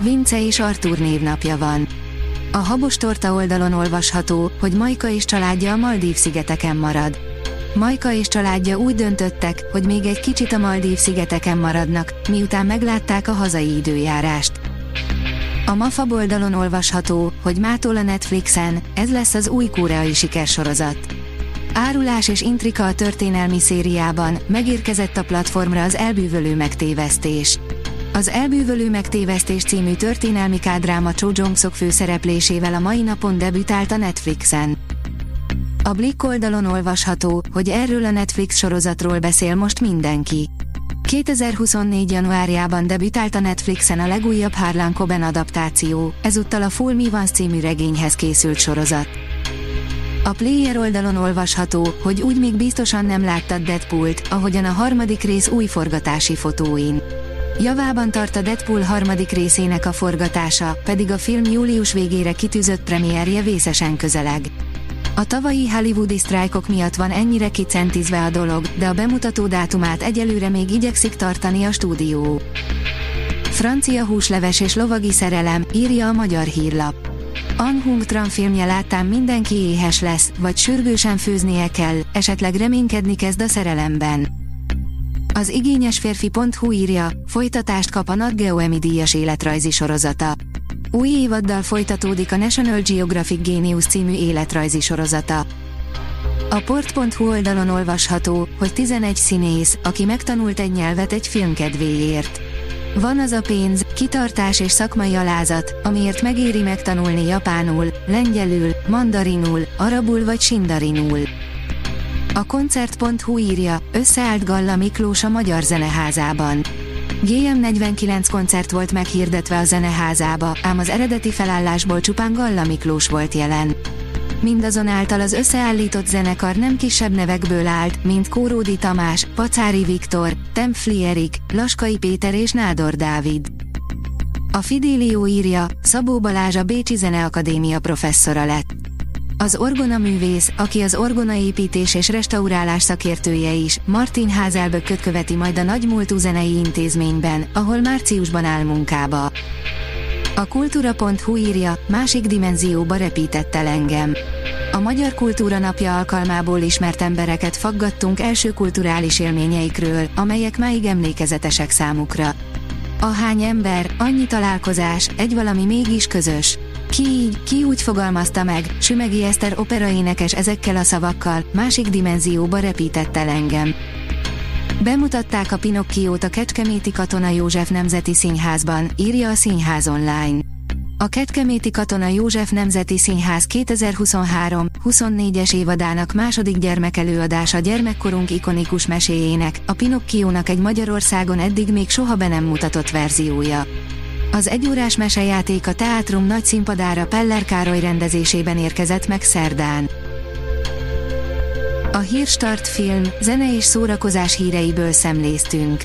Vince és Artur névnapja van. A Habos Torta oldalon olvasható, hogy Majka és családja a Maldív szigeteken marad. Majka és családja úgy döntöttek, hogy még egy kicsit a Maldív szigeteken maradnak, miután meglátták a hazai időjárást. A MAFA oldalon olvasható, hogy mától a Netflixen, ez lesz az új koreai sikersorozat. Árulás és intrika a történelmi szériában, megérkezett a platformra az elbűvölő megtévesztés. Az Elbűvölő megtévesztés című történelmi kádráma Cho jong főszereplésével a mai napon debütált a Netflixen. A Blick oldalon olvasható, hogy erről a Netflix sorozatról beszél most mindenki. 2024. januárjában debütált a Netflixen a legújabb Harlan Coben adaptáció, ezúttal a Full Me Once című regényhez készült sorozat. A Player oldalon olvasható, hogy úgy még biztosan nem láttad Deadpoolt, ahogyan a harmadik rész új forgatási fotóin. Javában tart a Deadpool harmadik részének a forgatása, pedig a film július végére kitűzött premierje vészesen közeleg. A tavalyi hollywoodi sztrájkok miatt van ennyire kicentizve a dolog, de a bemutató dátumát egyelőre még igyekszik tartani a stúdió. Francia húsleves és lovagi szerelem, írja a magyar hírlap. An Hung Tran filmje láttán mindenki éhes lesz, vagy sürgősen főznie kell, esetleg reménykedni kezd a szerelemben. Az igényes férfi.hu írja, folytatást kap a Nat Geo díjas életrajzi sorozata. Új évaddal folytatódik a National Geographic Genius című életrajzi sorozata. A port.hu oldalon olvasható, hogy 11 színész, aki megtanult egy nyelvet egy film kedvéért. Van az a pénz, kitartás és szakmai alázat, amiért megéri megtanulni japánul, lengyelül, mandarinul, arabul vagy sindarinul. A koncert.hu írja, összeállt Galla Miklós a Magyar Zeneházában. GM49 koncert volt meghirdetve a zeneházába, ám az eredeti felállásból csupán Galla Miklós volt jelen. Mindazonáltal az összeállított zenekar nem kisebb nevekből állt, mint Kóródi Tamás, Pacári Viktor, Tempfli Erik, Laskai Péter és Nádor Dávid. A Fidélió írja, Szabó Balázs a Bécsi Zeneakadémia professzora lett. Az orgona művész, aki az orgona építés és restaurálás szakértője is, Martin Házelbökköt követi majd a nagymúltú zenei intézményben, ahol márciusban áll munkába. A kultúra.hu írja, másik dimenzióba repített el engem. A Magyar Kultúra Napja alkalmából ismert embereket faggattunk első kulturális élményeikről, amelyek máig emlékezetesek számukra. A hány ember, annyi találkozás, egy valami mégis közös. Ki így, ki úgy fogalmazta meg, Sümegi Eszter operaénekes ezekkel a szavakkal, másik dimenzióba repített el engem. Bemutatták a Pinokkiót a Kecskeméti Katona József Nemzeti Színházban, írja a Színház online. A Kecskeméti Katona József Nemzeti Színház 2023-24-es évadának második gyermekelőadása gyermekkorunk ikonikus meséjének, a Pinokkiónak egy Magyarországon eddig még soha be nem mutatott verziója. Az egyórás mesejáték a Teátrum nagy színpadára Peller Károly rendezésében érkezett meg szerdán. A Hírstart film, zene és szórakozás híreiből szemléztünk.